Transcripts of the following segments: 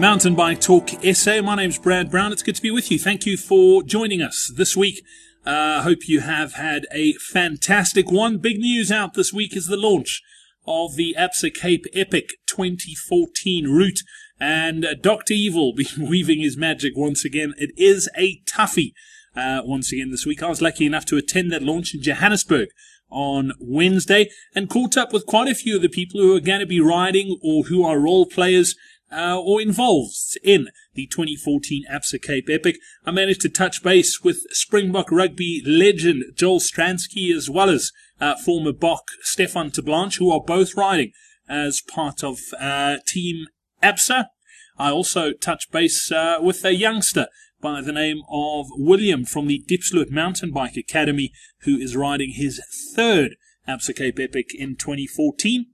Mountain Bike Talk SA. My name's Brad Brown. It's good to be with you. Thank you for joining us this week. I uh, hope you have had a fantastic one. Big news out this week is the launch of the Absa Cape Epic 2014 route. And uh, Dr. Evil weaving his magic once again. It is a toughie uh, once again this week. I was lucky enough to attend that launch in Johannesburg on Wednesday and caught up with quite a few of the people who are going to be riding or who are role players uh, or involved in the 2014 Absa Cape Epic. I managed to touch base with Springbok rugby legend Joel Stransky as well as uh, former Bok Stefan Terblanche, who are both riding as part of uh, Team Absa. I also touched base uh, with a youngster by the name of William from the Diepsloot Mountain Bike Academy, who is riding his third Absa Cape Epic in 2014.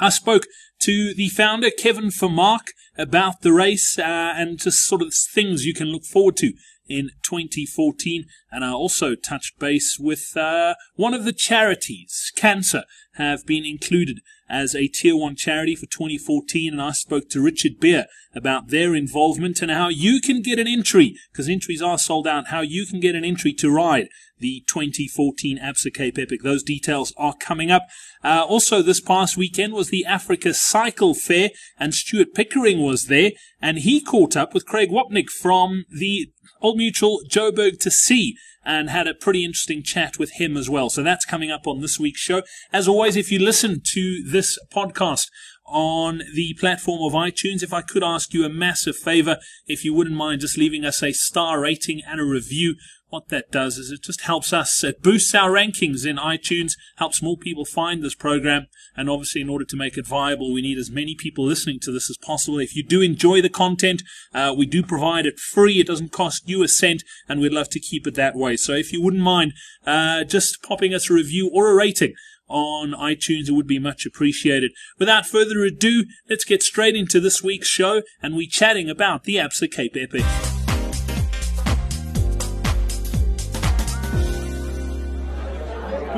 I spoke to the founder, Kevin Vermaak, about the race uh, and just sort of things you can look forward to in 2014. And I also touched base with uh, one of the charities, CANSA, have been included as a tier one charity for 2014. And I spoke to Richard Beer about their involvement and how you can get an entry, because entries are sold out, how you can get an entry to ride the 2014 Absa Cape Epic. Those details are coming up. Uh, also, this past weekend was the Africa Cycle Fair, and Stuart Pickering was there, and he caught up with Craig Wapnick from the Old Mutual Joburg to Sea and had a pretty interesting chat with him as well. So that's coming up on this week's show. As always, if you listen to this podcast on the platform of iTunes, if I could ask you a massive favor, if you wouldn't mind just leaving us a star rating and a review what that does is it just helps us, it boosts our rankings in iTunes, helps more people find this program, and obviously, in order to make it viable, we need as many people listening to this as possible. If you do enjoy the content, uh, we do provide it free, it doesn't cost you a cent, and we'd love to keep it that way. So if you wouldn't mind uh, just popping us a review or a rating, on iTunes. It would be much appreciated. Without further ado, let's get straight into this week's show and we chatting about the Absa Cape Epic.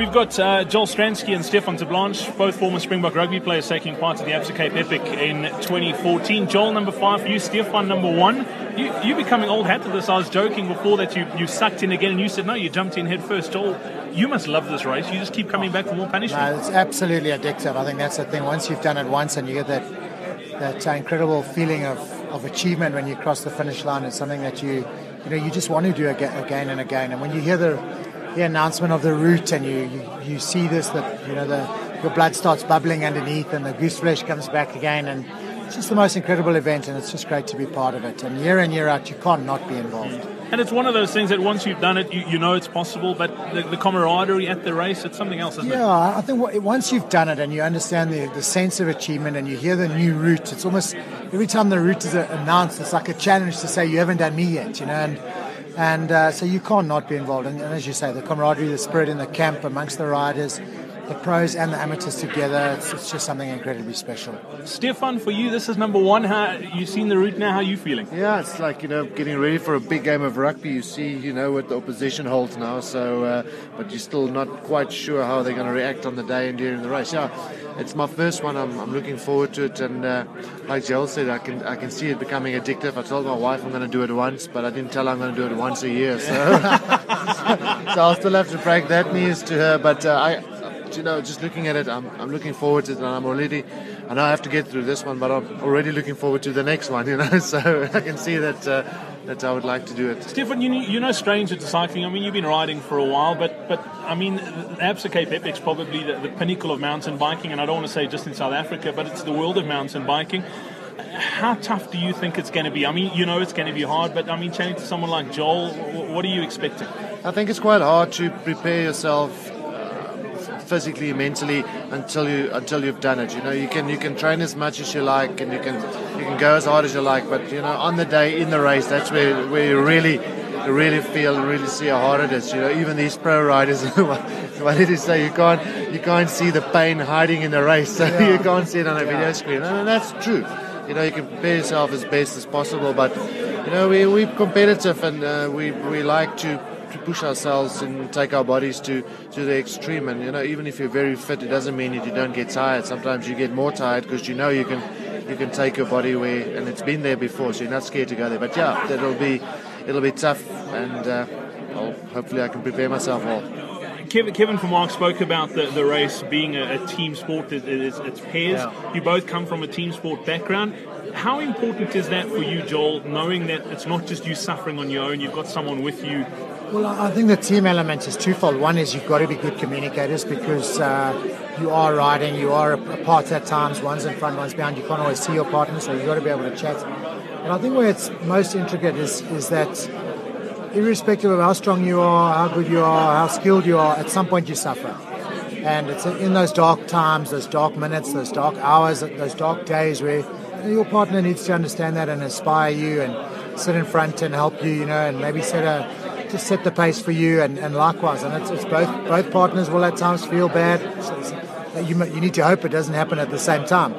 We've got uh, Joel Stransky and Stefan Terblanche, both former Springbok rugby players, taking part in the Absa Cape Epic in 2014. Joel, number five you. Stefan, number one. You, you becoming old hat to this. I was joking before that you, you sucked in again, and you said, no, you jumped in head first. Joel, you must love this race. You just keep coming back for more punishment. No, it's absolutely addictive. I think that's the thing. Once you've done it once and you get that, that uh, incredible feeling of, of achievement when you cross the finish line, it's something that you, you know, you just want to do again, again and again. And when you hear the the announcement of the route and you, you, you see this that you know the your blood starts bubbling underneath and the goose flesh comes back again and it's just the most incredible event and it's just great to be part of it. And year in year out you can't not be involved. And it's one of those things that once you've done it you, you know it's possible but the, the, camaraderie at the race it's something else isn't yeah, it? Yeah I think once you've done it and you understand the, the sense of achievement and you hear the new route it's almost every time the route is announced it's like a challenge to say you haven't done me yet you know and and uh, so you can't not be involved. And, and, as you say, the camaraderie, the spirit in the camp amongst the riders, the pros and the amateurs together, it's, it's just something incredibly special. Stefan, for you, this is number one. How you've seen the route now? How are you feeling? Yeah, it's like you know getting ready for a big game of rugby. You see, you know what the opposition holds now. So, uh, but you're still not quite sure how they're going to react on the day and during the race. Yeah it's my first one. I'm, I'm looking forward to it, and uh, like Joel said, I can I can see it becoming addictive. I told my wife I'm going to do it once, but I didn't tell her I'm going to do it once a year. So, so I'll still have to break that news to her. But uh, I, you know, just looking at it, I'm, I'm looking forward to it, and I'm already. I know I have to get through this one, but I'm already looking forward to the next one. You know, so I can see that. Uh, that I would like to do it. Stefan, you, you're no stranger to cycling. I mean, you've been riding for a while, but, but I mean, Absa Cape Epic is probably the, the pinnacle of mountain biking, and I don't want to say just in South Africa, but it's the world of mountain biking. How tough do you think it's going to be? I mean, you know it's going to be hard, but I mean, chatting to someone like Joel, what are you expecting? I think it's quite hard to prepare yourself physically, mentally until you until you've done it. You know, you can you can train as much as you like, and you can you can go as hard as you like. But you know, on the day in the race, that's where where you really really feel and really see how hard it is. You know, even these pro riders, what did he say? You can't you can't see the pain hiding in the race, so yeah. you can't see it on a yeah. video screen, and that's true. You know, you can prepare yourself as best as possible, but you know, we we're competitive and uh, we we like to to push ourselves and take our bodies to, to the extreme. And you know, even if you're very fit, it doesn't mean that you don't get tired. Sometimes you get more tired because you know you can you can take your body where, and it's been there before, so you're not scared to go there. But yeah, it'll be it'll be tough, and uh, hopefully I can prepare myself well. Kevin, Kevin Vermaak spoke about the, the race being a, a team sport. It, it's, it's pairs. Yeah. You both come from a team sport background. How important is that for you, Joel, knowing that it's not just you suffering on your own, you've got someone with you well, I think the team element is twofold. One is you've got to be good communicators because uh, you are riding, you are apart at times, one's in front, one's behind. You can't always see your partner, so you've got to be able to chat. And I think where it's most intricate is, is that irrespective of how strong you are, how good you are, how skilled you are, at some point you suffer. And it's in those dark times, those dark minutes, those dark hours, those dark days where your partner needs to understand that and inspire you and sit in front and help you, you know, and maybe set a to set the pace for you, and, and likewise. And it's, it's both both partners will at times feel bad. you, you need to hope it doesn't happen at the same time.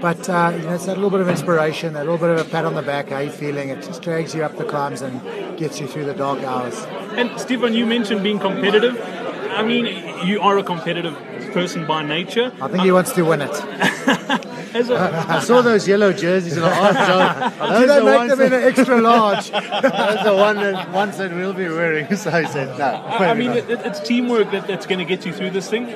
But uh, you know, it's that little bit of inspiration, a little bit of a pat on the back. How you feeling? It just drags you up the climbs and gets you through the dark hours. And Stefan, you mentioned being competitive. I mean, you are a competitive person by nature. I think he wants to win it. I saw those yellow jerseys and I asked John, Do they make them in an extra large? That's the one that, ones that we'll be wearing. So I said, no. I mean, it, it's teamwork that, that's going to get you through this thing.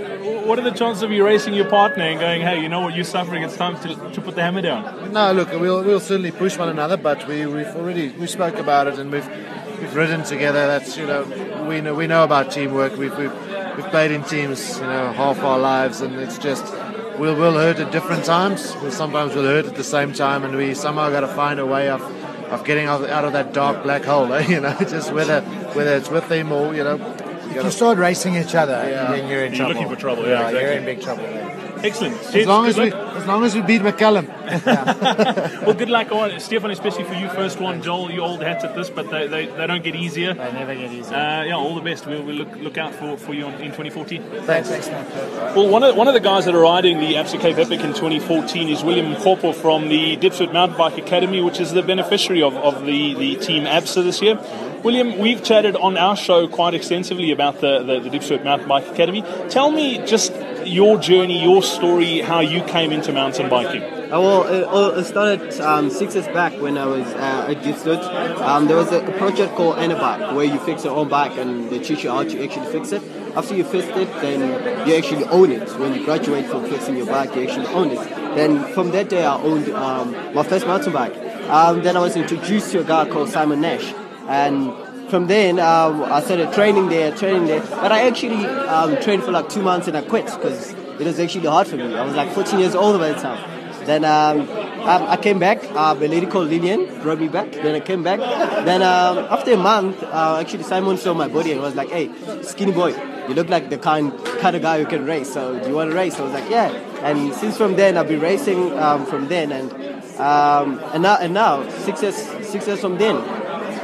What are the chances of you racing your partner and going, hey, you know what, you're suffering, it's time to, to put the hammer down? No, look, we'll, we'll certainly push one another, but we, we've already, we spoke about it and we've, we've ridden together. That's, you know, we know, we know about teamwork. We've, we've we've played in teams, you know, half our lives, and it's just we'll hurt at different times. We'll sometimes we'll hurt at the same time, and we somehow got to find a way of of getting out, out of that dark black hole. Eh? You know, just whether whether it's with them or you know. You, you start racing each other, yeah. then you're in you're trouble. looking for trouble. Yeah, yeah exactly. you're in big trouble. Excellent. As long as, we, as long as we beat McCallum. well, good luck, on Stefan, especially for you. First one, Joel, you old hats at this, but they, they, they don't get easier. They never get easier. Uh, yeah, all the best. We'll, we'll look, look out for, for you in 2014. Thanks. Thanks, Well, one of, one of the guys that are riding the Absa Cape Epic in 2014 is William Mkopo from the Diepsloot Mountain Bike Academy, which is the beneficiary of, of the, the team ABSA this year. William, we've chatted on our show quite extensively about the, the, the Diepsloot Mountain Bike Academy. Tell me just your journey, your story, how you came into mountain biking. Uh, well, it, started um, six years back when I was uh, at Diepsloot. Um, there was a, project called Anabike where you fix your own bike and they teach you how to actually fix it. After you fix it, then you actually own it. When you graduate from fixing your bike, you actually own it. Then from that day, I owned um, my first mountain bike. Um, then I was introduced to a guy called Simon Nash and from then um, I started training there, training there. But I actually um, trained for like two months and I quit because it was actually hard for me. I was like 14 years old by the time. Then um, I came back. A lady called Lillian brought me back. Then I came back. Then um, after a month, uh, actually Simon saw my body and was like, "Hey, skinny boy, you look like the kind kind of guy who can race. So do you want to race?" I was like, "Yeah." And since from then, I've been racing um, from then, and um, and now and now six years six years from then,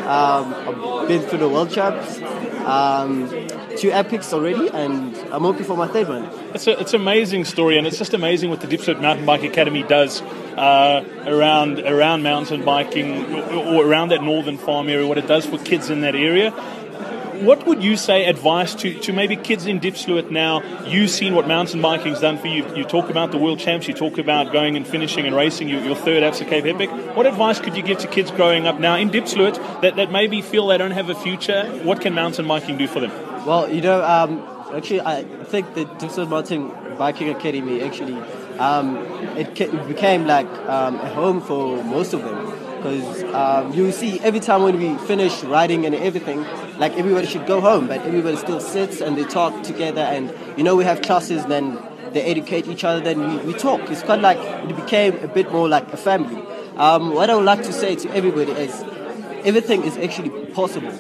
um, I've been through the World Champs, um, two epics already, and I'm hoping for my third one. It's, a, it's an amazing story, and it's just amazing what the Diepsloot Mountain Bike Academy does uh, around around mountain biking or, or around that northern farm area. What it does for kids in that area, what would you say advice to, to maybe kids in Diepsloot now? You've seen what mountain biking's done for you. You talk about the world champs, you talk about going and finishing and racing your, your third Absa Cape Epic. What advice could you give to kids growing up now in Diepsloot that, that maybe feel they don't have a future? What can mountain biking do for them? Well, you know, um, actually, I think the Diepsloot Mountain Biking Academy actually um, it, became like um, a home for most of them because um, you see every time when we finish riding and everything, like everybody should go home, but everybody still sits and they talk together, and you know we have classes, then they educate each other, then we, we talk. It's quite like it became a bit more like a family. Um, what I would like to say to everybody is everything is actually possible.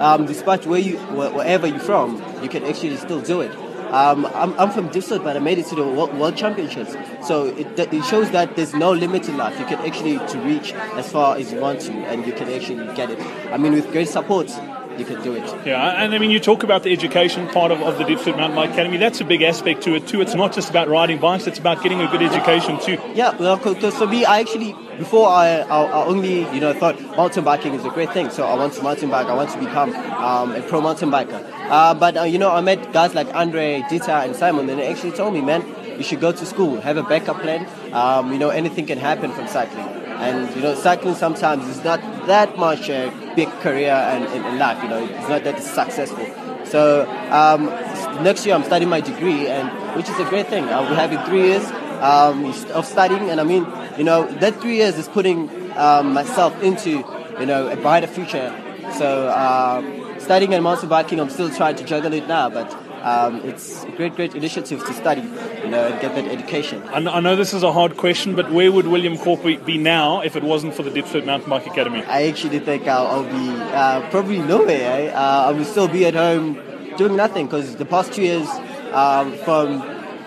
Um, despite where you, wherever you're from, you can actually still do it. Um, I'm, I'm, from Diepsloot, but I made it to the World, World Championships. So it, it, shows that there's no limit in life. You can actually to reach as far as you want to, and you can actually get it. I mean, with great support, you can do it. Yeah, and I mean, you talk about the education part of, of the Diepsloot Mountain Bike Academy. That's a big aspect to it too. It's not just about riding bikes; it's about getting a good education too. Yeah, well, because for me, I actually before I, I, I, only you know thought mountain biking is a great thing. So I want to mountain bike. I want to become um, a pro mountain biker. Uh, but uh, you know, I met guys like Andre, Dita, and Simon, and they actually told me, man, you should go to school, have a backup plan. Um, you know, anything can happen from cycling. And you know, cycling sometimes is not that much a big career and in, life. You know, it's not that successful. So um, next year I'm studying my degree, and which is a great thing. I'll be having three years um, of studying, and I mean, you know, that three years is putting um, myself into you know a brighter future. So uh, studying and mountain biking, I'm still trying to juggle it now, but um, it's a great, great initiative to study, you know, and get that education. I know this is a hard question, but where would William Mkopo be now if it wasn't for the Diepsloot Mountain Bike Academy? I actually think I'll, I'll be uh, probably nowhere. Eh? Uh, I will still be at home doing nothing because the past two years, um, from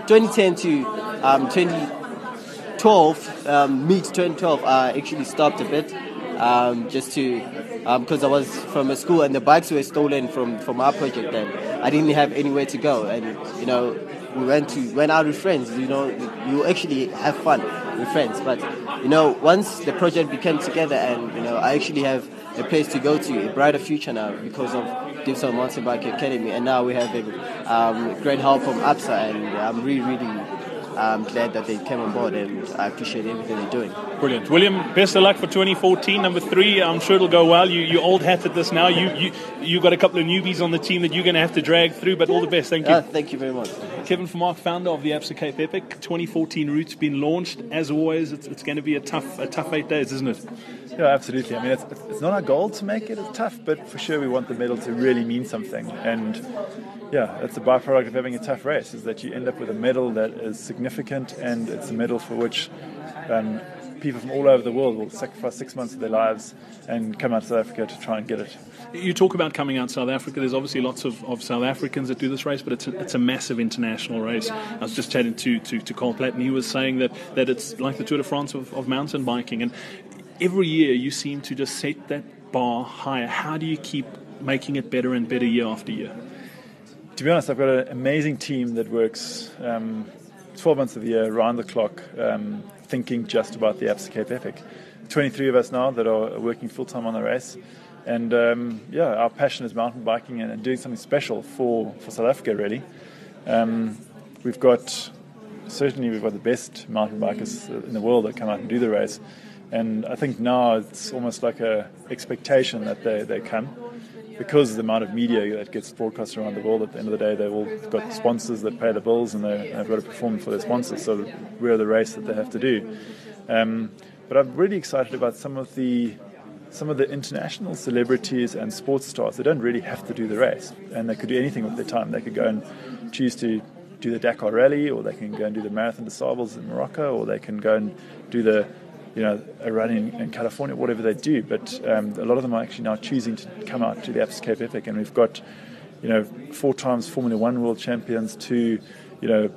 2010 to um, 2012, um, mid 2012, I actually stopped a bit um, just to because um, I was from a school and the bikes were stolen from from our project then. I didn't have anywhere to go, and you know we went to went out with friends. You know you actually have fun with friends, but you know once the project became together and you know I actually have a place to go to, a brighter future now because of Diepsloot Mountain Bike Academy, and now we have a um, great help from Absa, and I'm really really I'm glad that they came on board and I appreciate everything they're doing. Brilliant. William, best of luck for 2014. Number three, I'm sure it'll go well. You, you old hat at this now. You, you, you've got a couple of newbies on the team that you're going to have to drag through, but all the best. Thank you. Uh, thank you very much. Kevin Vermaak, founder of the Absa Cape Epic. 2014 route's been launched. As always, it's, it's going to be a tough, a tough eight days, isn't it? Yeah, absolutely. I mean, it's, it's not our goal to make it as tough, but for sure we want the medal to really mean something. And yeah, that's a byproduct of having a tough race, is that you end up with a medal that is significant and it's a medal for which um, people from all over the world will sacrifice six months of their lives and come out to South Africa to try and get it. You talk about coming out South Africa. There's obviously lots of, of South Africans that do this race, but it's a, it's a massive international race. I was just chatting to, to, to Karl Platt, and he was saying that, that it's like the Tour de France of, of mountain biking. And every year you seem to just set that bar higher. How do you keep making it better and better year after year? To be honest, I've got an amazing team that works um, 12 months of the year, around the clock, um, thinking just about the Absa Cape Epic. 23 of us now that are working full time on the race. And um, yeah, our passion is mountain biking and, and, doing something special for, for South Africa, really. Um, we've got, certainly, we've got the best mountain bikers in the world that come out and do the race. And I think now it's almost like a expectation that they, they come because of the amount of media that gets broadcast around the world. At the end of the day, they've all got sponsors that pay the bills and they, have got to perform for their sponsors. So we're the race that they have to do. Um, but I'm really excited about some of the some of the international celebrities and sports stars. They don't really have to do the race, and they could do anything with their time. They could go and choose to do the Dakar Rally, or they can go and do the Marathon des Sables in Morocco, or they can go and do the you know, a run in, in California, whatever they do. But um, a lot of them are actually now choosing to come out to the Absa Cape Epic, and we've got, you know, four times Formula One world champions to, you know,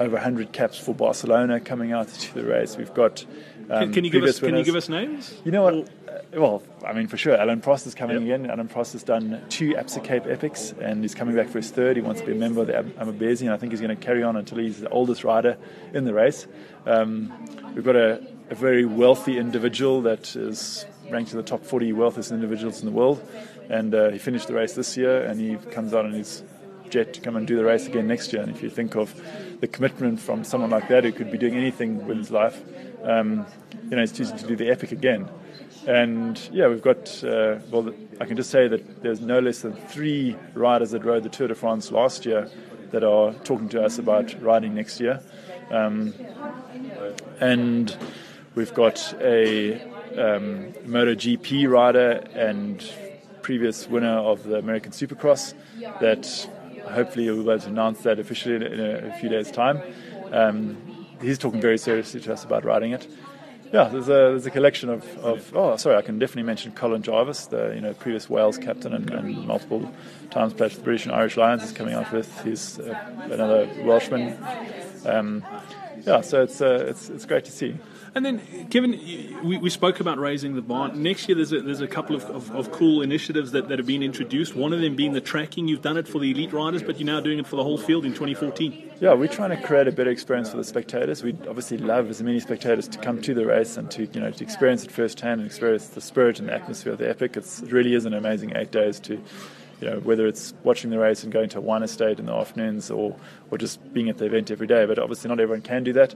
over 100 caps for Barcelona coming out to the race. We've got. Um, can, can, you give us, can you give us names? You know what? Uh, well, I mean, for sure. Alain Prost is coming yep. again. Alain Prost has done two Absa Cape Epics and he's coming back for his third. He wants to be a member of the Amabubesi, and I think he's going to carry on until he's the oldest rider in the race. Um, we've got a, a very wealthy individual that is ranked in the top 40 wealthiest individuals in the world. And uh, he finished the race this year, and he comes out on his jet to come and do the race again next year. And if you think of the commitment from someone like that who could be doing anything with his life, um, you know, he's choosing to do the epic again. And yeah, we've got, uh, well, I can just say that there's no less than three riders that rode the Tour de France last year that are talking to us about riding next year. Um, and We've got a um, MotoGP rider and previous winner of the American Supercross that hopefully we'll be able to announce that officially in a, a few days' time. Um, he's talking very seriously to us about riding it. Yeah, there's a there's a collection of, of oh sorry I can definitely mention Colin Charvis, the you know previous Wales captain and, and multiple times played for the British and Irish Lions, is coming out with he's uh, another Welshman. Um, yeah, so it's uh, it's it's great to see. And then, Kevin, we, we spoke about raising the bar. Next year, there's a, there's a couple of, of, of, cool initiatives that, that have been introduced. One of them being the tracking. You've done it for the elite riders, but you're now doing it for the whole field in 2014. Yeah, we're trying to create a better experience for the spectators. We obviously love as many spectators to come to the race and to you know to experience it firsthand and experience the spirit and the atmosphere of the epic. It's, it really is an amazing eight days to you know, whether it's watching the race and going to a wine estate in the afternoons or, or just being at the event every day. But obviously, not everyone can do that.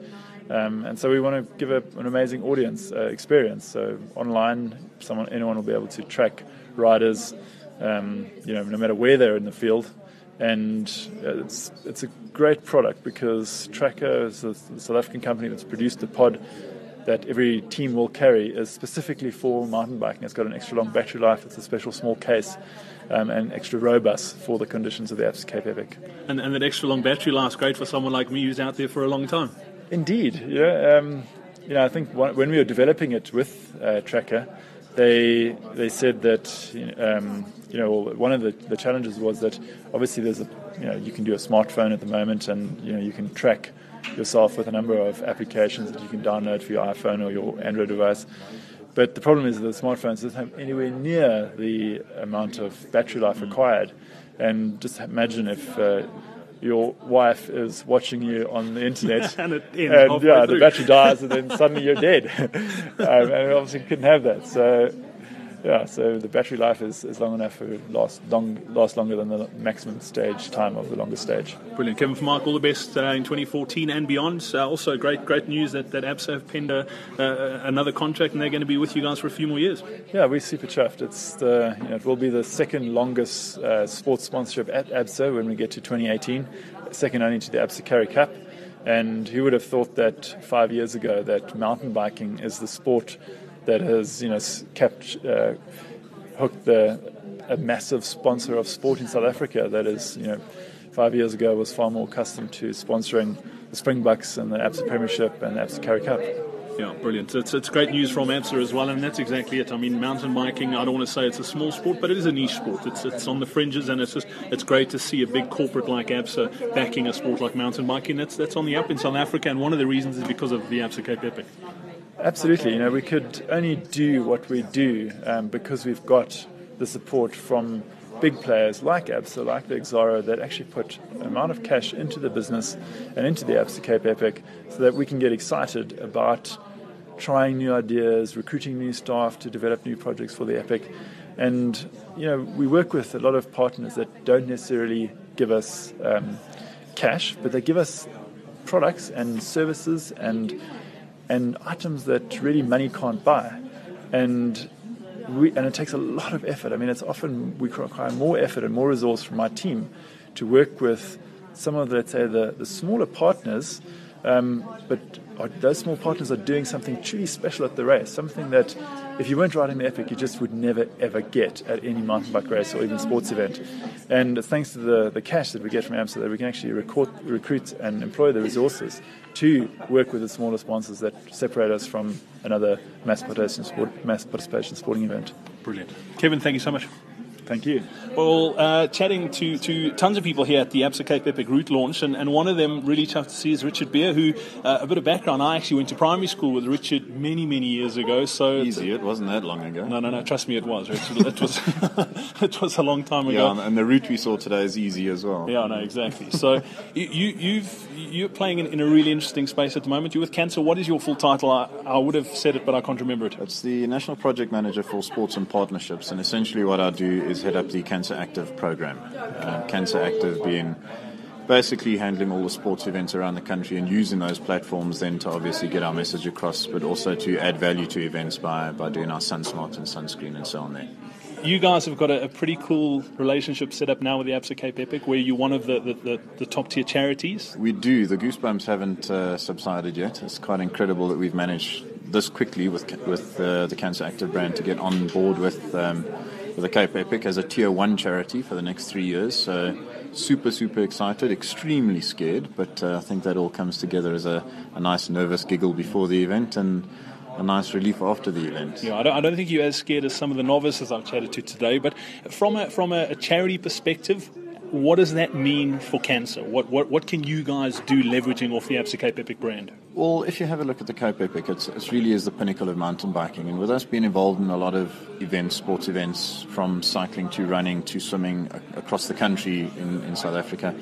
Um, and so we want to give a, an amazing audience uh, experience. So online, someone, anyone will be able to track riders, um, you know, no matter where they're in the field. And it's it's a great product because Tracker is a South African company that's produced the pod that every team will carry is specifically for mountain biking. It's got an extra long battery life. It's a special small case um, and extra robust for the conditions of the Cape Epic. And, and that extra long battery life is great for someone like me who's out there for a long time. Indeed, yeah. Um, you know, I think when we were developing it with uh, Tracker, they they said that um, you know one of the, the challenges was that obviously there's a you know you can do a smartphone at the moment and you know you can track yourself with a number of applications that you can download for your iPhone or your Android device. But the problem is that the smartphones don't have anywhere near the amount of battery life required. And just imagine if uh, your wife is watching you on the internet and, it, and yeah, the battery dies, and then suddenly you're dead. um, and obviously couldn't have that. So yeah, so the battery life is, is long enough to last long last longer than the maximum stage time of the longest stage. Brilliant, Kevin Vermaak. all the best uh, in 2014 and beyond. Uh, also, great great news that that Absa have penned a, uh, another contract and they're going to be with you guys for a few more years. Yeah, we're super chuffed. It's the you know, it will be the second longest uh, sports sponsorship at Absa when we get to 2018, second only to the Absa Currie Cup. And who would have thought that five years ago that mountain biking is the sport that has you know kept uh, hooked the a massive sponsor of sport in South Africa that is you know five years ago was far more accustomed to sponsoring the Springboks and the Absa Premiership and the Absa Currie Cup. Yeah, brilliant. It's, it's great news from Absa as well, and that's exactly it. I mean, mountain biking, I don't want to say it's a small sport, but it is a niche sport. It's, it's on the fringes, and it's just it's great to see a big corporate like Absa backing a sport like mountain biking. That's, that's on the up in South Africa, and one of the reasons is because of the Absa Cape Epic. Absolutely. You know, we could only do what we do um, because we've got the support from big players like Absa, like the Exxaro, that actually put an amount of cash into the business and into the Absa Cape Epic so that we can get excited about trying new ideas, recruiting new staff to develop new projects for the Epic. And, you know, we work with a lot of partners that don't necessarily give us um, cash, but they give us products and services and and items that really money can't buy. And we, and it takes a lot of effort. I mean, it's often we require more effort and more resource from my team to work with some of, the, let's say, the, the smaller partners. Um, but those small partners are doing something truly special at the race, something that if you weren't riding the Epic, you just would never ever get at any mountain bike race or even sports event. And thanks to the, the cash that we get from Absa that we can actually record, recruit and employ the resources to work with the smaller sponsors that separate us from another mass participation, sport, mass participation sporting event. Brilliant. Kevin, thank you so much. Thank you. Well, uh, chatting to, to tons of people here at the Absa Cape Epic route launch, and, and one of them really tough to see is Richard Beer, who, uh, a bit of background, I actually went to primary school with Richard many, many years ago. So Easy, it wasn't that long ago. No, no, no, trust me, it was, Richard. it, was, it was a long time ago. Yeah, and the route we saw today is easy as well. Yeah, no, exactly. So you, you've, you're playing in, in, a really interesting space at the moment. You're with CANSA. What is your full title? I, I would have said it, but I can't remember it. It's the National Project Manager for Sports and Partnerships, and essentially what I do is head up the CANSA Active program. Uh, CANSA Active being basically handling all the sports events around the country and using those platforms then to obviously get our message across, but also to add value to events by, by doing our SunSmart and sunscreen and so on there. You guys have got a, a pretty cool relationship set up now with the Absa Cape Epic, where you're one of the, the, the, the top tier charities. We do. The goosebumps haven't uh, subsided yet. It's quite incredible that we've managed this quickly with with uh, the CANSA Active brand to get on board with. Um, for the Cape Epic as a tier one charity for the next three years. So super, super excited, extremely scared, but uh, I think that all comes together as a, a nice nervous giggle before the event and a nice relief after the event. Yeah, I don't, I don't think you're as scared as some of the novices I've chatted to today, but from a, from a, a charity perspective, what does that mean for CANSA? What, what, what can you guys do leveraging off the Absa Cape Epic brand? Well, if you have a look at the Cape Epic, it's, it really is the pinnacle of mountain biking. And with us being involved in a lot of events, sports events, from cycling to running to swimming across the country in, in South Africa,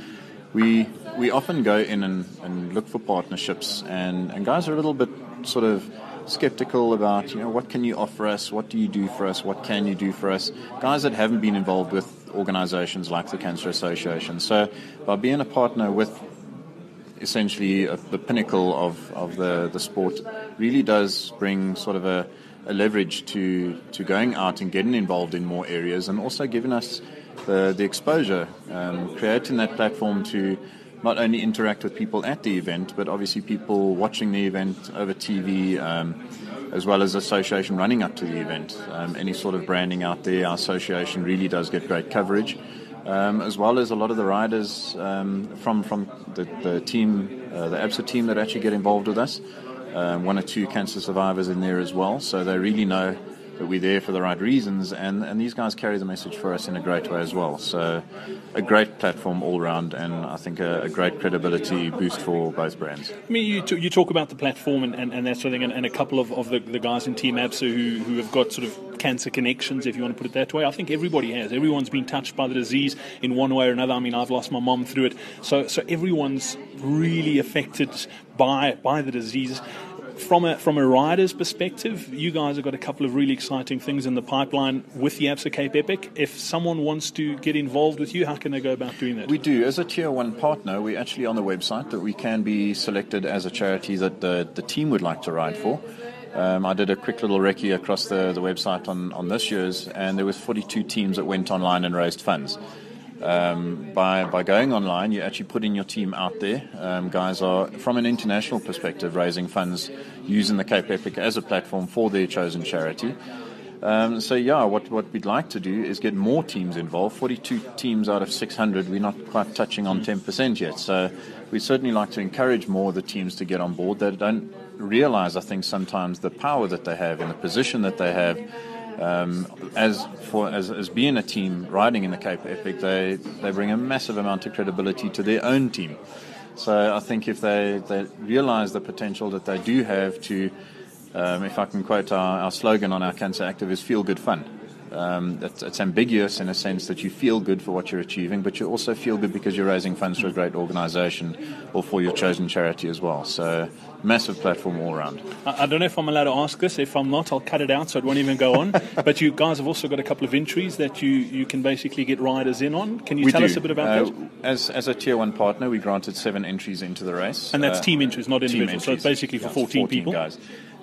we we often go in and, and look for partnerships, and, and guys are a little bit sort of skeptical about, you know, what can you offer us? What do you do for us? What can you do for us? Guys that haven't been involved with organizations like the Cancer Association. So by being a partner with essentially a, the pinnacle of, of the, the sport really does bring sort of a, a leverage to, to going out and getting involved in more areas and also giving us the, the exposure, um, creating that platform to not only interact with people at the event, but obviously people watching the event over TV, um, as well as association running up to the event. Um, any sort of branding out there, our association really does get great coverage, um, as well as a lot of the riders um, from from the, the team, uh, the ABSA team that actually get involved with us. Um, one or two cancer survivors in there as well, so they really know that we're there for the right reasons, and, and these guys carry the message for us in a great way as well. So, a great platform all round, and I think a, a great credibility boost for both brands. I mean, you, t- you talk about the platform and, and, and that sort of thing, and, and a couple of, of the, the guys in Team ABSA who, who have got sort of cancer connections, if you want to put it that way. I think everybody has. Everyone's been touched by the disease in one way or another. I mean, I've lost my mom through it, so so everyone's really affected by by the disease from a from a rider's perspective, you guys have got a couple of really exciting things in the pipeline with the Absa Cape Epic. If someone wants to get involved with you, how can they go about doing that? We do. As a tier one partner, we're actually on the website that we can be selected as a charity that the, the team would like to ride for. Um, I did a quick little recce across the, the website on, on this year's, and there was 42 teams that went online and raised funds. Um, by by going online, you're actually putting your team out there. Um, guys are, from an international perspective, raising funds using the Cape Epic as a platform for their chosen charity. Um, so yeah, what, what we'd like to do is get more teams involved. 42 teams out of 600, we're not quite touching on 10% yet. So we'd certainly like to encourage more of the teams to get on board. They don't realize, I think, sometimes the power that they have and the position that they have um, as for as, as being a team riding in the Cape Epic, they they bring a massive amount of credibility to their own team. So I think if they, they realise the potential that they do have to, um, if I can quote our, our slogan on our CANSA Active is feel good fun. Um, it's, it's, ambiguous in a sense that you feel good for what you're achieving, but you also feel good because you're raising funds for a great organisation or for your chosen charity as well. So, massive platform all around. I, I don't know if I'm allowed to ask this. If I'm not, I'll cut it out so it won't even go on. but you guys have also got a couple of entries that you, you can basically get riders in on. Can you we tell do. us a bit about uh, that? As, as a tier one partner, we granted seven entries into the race. And that's uh, team entries, not individual. So it's entries. basically for Yeah, 14, 14 people. guys.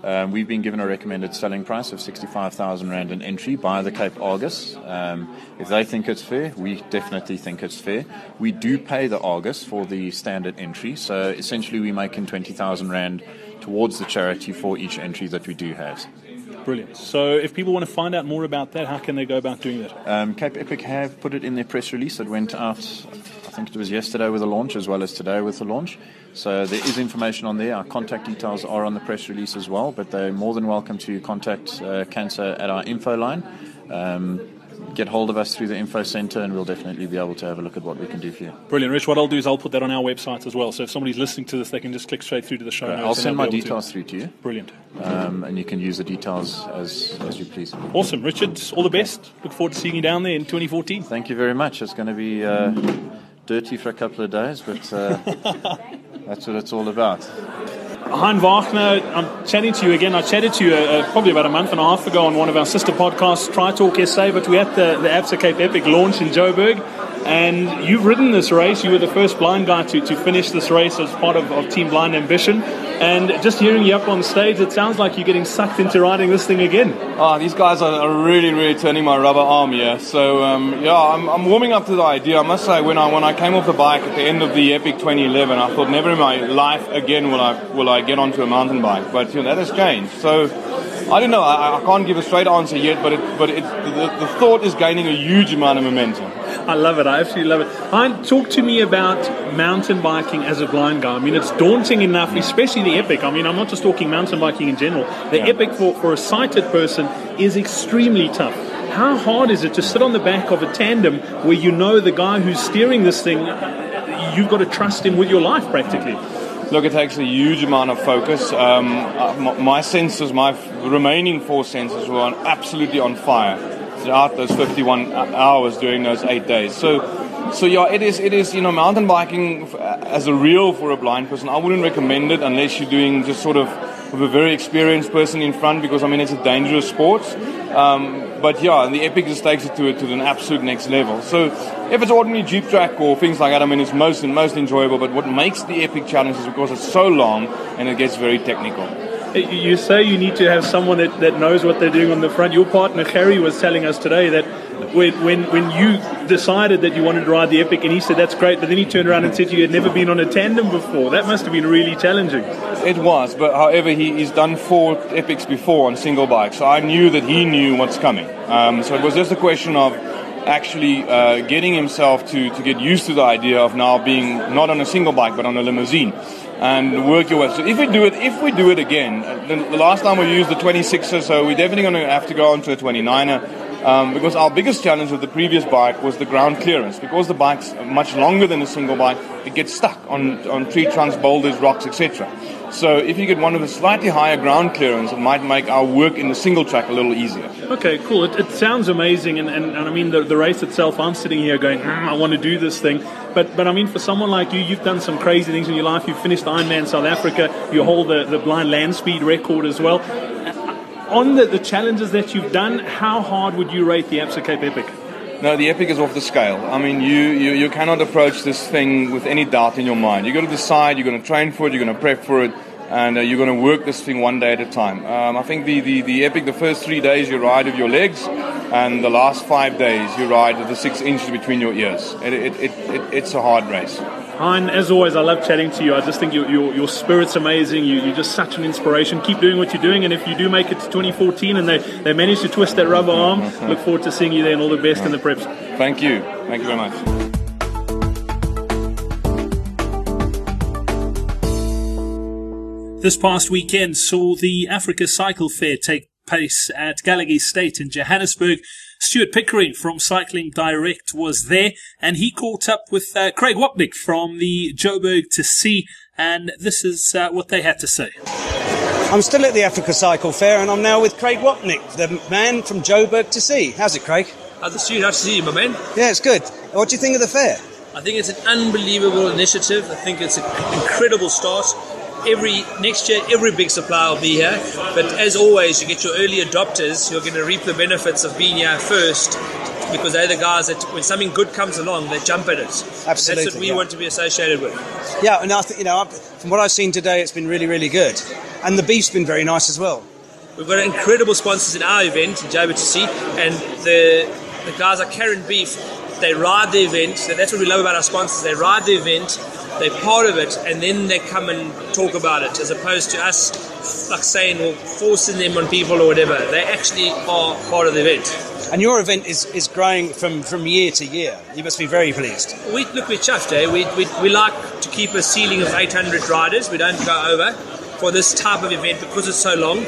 Um, we've been given a recommended selling price of 65,000 Rand an entry by the Cape Argus. Um, if they think it's fair, we definitely think it's fair. We do pay the Argus for the standard entry, so essentially we make in 20,000 Rand towards the charity for each entry that we do have. Brilliant. So if people want to find out more about that, how can they go about doing that? Um, Cape Epic have put it in their press release that went out, think it was yesterday with the launch as well as today with the launch. So there is information on there. Our contact details are on the press release as well, but they're more than welcome to contact uh, CANSA at our info line. Um, get hold of us through the info centre and we'll definitely be able to have a look at what we can do for you. Brilliant, Rich. What I'll do is I'll put that on our website as well. So if somebody's listening to this, they can just click straight through to the show notes. I'll send my able to- details through to you Brilliant. um, and you can use the details as, as you please. Awesome. Richard, all the best. Look forward to seeing you down there in 2014. Thank you very much. It's going to be uh, dirty for a couple of days, but uh, that's what it's all about. Hein Wagner, I'm chatting to you again. I chatted to you uh, uh, probably about a month and a half ago on one of our sister podcasts, Tri Talk SA, but we had the, the Absa Cape Epic launch in Joburg. And you've ridden this race. You were the first blind guy to, to finish this race as part of, of Team Blind Ambition. And just hearing you up on stage, it sounds like you're getting sucked into riding this thing again. Ah, these guys are, really, really turning my rubber arm here. So um, yeah, I'm, I'm warming up to the idea. I must say, when I when I came off the bike at the end of the Epic 2011, I thought never in my life again will I will I get onto a mountain bike. But you know, that has changed. So I don't know. I, I can't give a straight answer yet, but it, but it, the, the thought is gaining a huge amount of momentum. I love it. I absolutely love it. Hein, talk to me about mountain biking as a blind guy. I mean, it's daunting enough, especially the Epic. I mean, I'm not just talking mountain biking in general. The Epic for, for a sighted person is extremely tough. how hard is it to sit on the back of a tandem where you know the guy who's steering this thing, you've got to trust him with your life practically? Look, it takes a huge amount of focus. Um, uh, my senses, my remaining four senses, were on, absolutely on fire throughout those 51 hours during those eight days. So so yeah, it is. It is. You know, mountain biking as a real for a blind person, I wouldn't recommend it unless you're doing just sort of with a very experienced person in front because I mean it's a dangerous sport. Um, but yeah, the Epic just takes it to it to an absolute next level. So if it's ordinary Jeep track or things like that, I mean it's most most enjoyable. But what makes the Epic challenge is because it's so long and it gets very technical. You say you need to have someone that, that knows what they're doing on the front. Your partner Harry was telling us today that when, when, when you decided that you wanted to ride the Epic, and he said that's great, but then he turned around and said you had never been on a tandem before. That must have been really challenging. It was, but however, he, he's done four Epics before on single bikes, so I knew that he knew what's coming. Um, so it was just a question of actually uh, getting himself to, to get used to the idea of now being not on a single bike but on a limousine and work your way. So if we do it, if we do it again, uh, the, the last time we used the 26er, so we're definitely going to have to go on to a 29er. Um, because our biggest challenge with the previous bike was the ground clearance. Because the bike's much longer than a single bike, it gets stuck on, on tree trunks, boulders, rocks, etc. So if you get one with a slightly higher ground clearance, it might make our work in the single track a little easier. Okay, cool. It, it sounds amazing, and, and, and, I mean the, the race itself. I'm sitting here going, mm, I want to do this thing, but but I mean for someone like you, you've done some crazy things in your life. You've finished Ironman South Africa. You hold the, the blind land speed record as well. On the, the challenges that you've done, how hard would you rate the Absa Cape Epic? No, the epic is off the scale. I mean, you, you, you cannot approach this thing with any doubt in your mind. You've got to decide, you're going to train for it, you're going to prep for it, and uh, you're going to work this thing one day at a time. Um, I think the, the, the epic, the first three days you ride with your legs, and the last five days you ride with the six inches between your ears. It, it, it, it it's a hard race. Hein, as always, I love chatting to you. I just think your, your, your spirit's amazing. You, you're just such an inspiration. Keep doing what you're doing, and if you do make it to 2014 and they, they manage to twist that rubber arm, mm-hmm. look forward to seeing you there and all the best in the preps. Thank you. Thank you very much. This past weekend saw the Africa Cycle Fair take place at Gallagher Estate in Johannesburg. Stuart Pickering from Cycling Direct was there, and he caught up with uh, Craig Wapnick from the Joburg to Sea, and this is uh, what they had to say. I'm still at the Africa Cycle Fair, and I'm now with Craig Wapnick, the man from Joburg to Sea. How's it, Craig? How's it, Stuart? Nice to see you, my man. Yeah, it's good. What do you think of the fair? I think it's an unbelievable initiative. I think it's an incredible start every next year every big supplier will be here. But as always you get your early adopters who are going to reap the benefits of being here first because they're the guys that when something good comes along they jump at it. Absolutely that's what we yeah. want to be associated with. Yeah and I think you know from what I've seen today it's been really really good. And the beef's been very nice as well. We've got incredible sponsors in our event in see and the the guys are Karan Beef. They ride the event. That's what we love about our sponsors. They ride the event they're part of it, and then they come and talk about it, as opposed to us like saying or forcing them on people or whatever. They actually are part of the event. And your event is, is growing from, from year to year. You must be very pleased. We look, we're chuffed, eh? We, we, we like to keep a ceiling of 800 riders. We don't go over for this type of event because it's so long,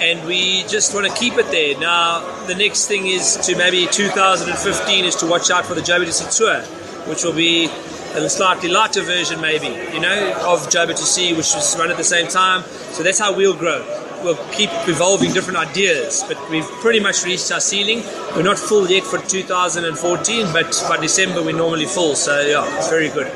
and we just want to keep it there. Now, the next thing is to maybe 2015 is to watch out for the JBTC Tour, which will be a slightly lighter version, maybe, you know, of Joburg to Sea, which was run at the same time. So that's how we'll grow. We'll keep evolving different ideas, but we've pretty much reached our ceiling. We're not full yet for 2014, but by December we're normally full. So yeah, it's very good.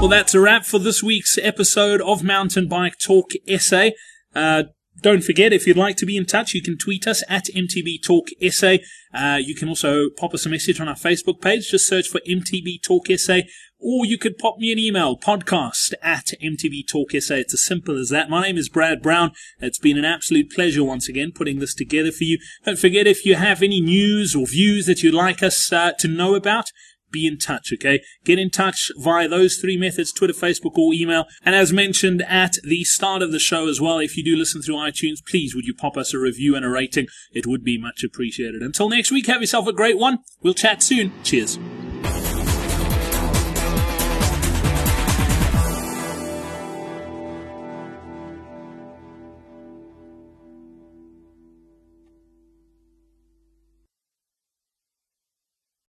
Well, that's a wrap for this week's episode of Mountain Bike Talk SA. Uh, don't forget, if you'd like to be in touch, you can tweet us at MTB Talk SA. Uh, you can also pop us a message on our Facebook page. Just search for MTB Talk SA. Or you could pop me an email, podcast at MTB Talk SA. It's as simple as that. My name is Brad Brown. It's been an absolute pleasure once again putting this together for you. Don't forget, if you have any news or views that you'd like us uh, to know about, be in touch, okay? Get in touch via those three methods Twitter, Facebook, or email. And as mentioned at the start of the show as well, if you do listen through iTunes, please would you pop us a review and a rating? It would be much appreciated. Until next week, have yourself a great one. We'll chat soon. Cheers.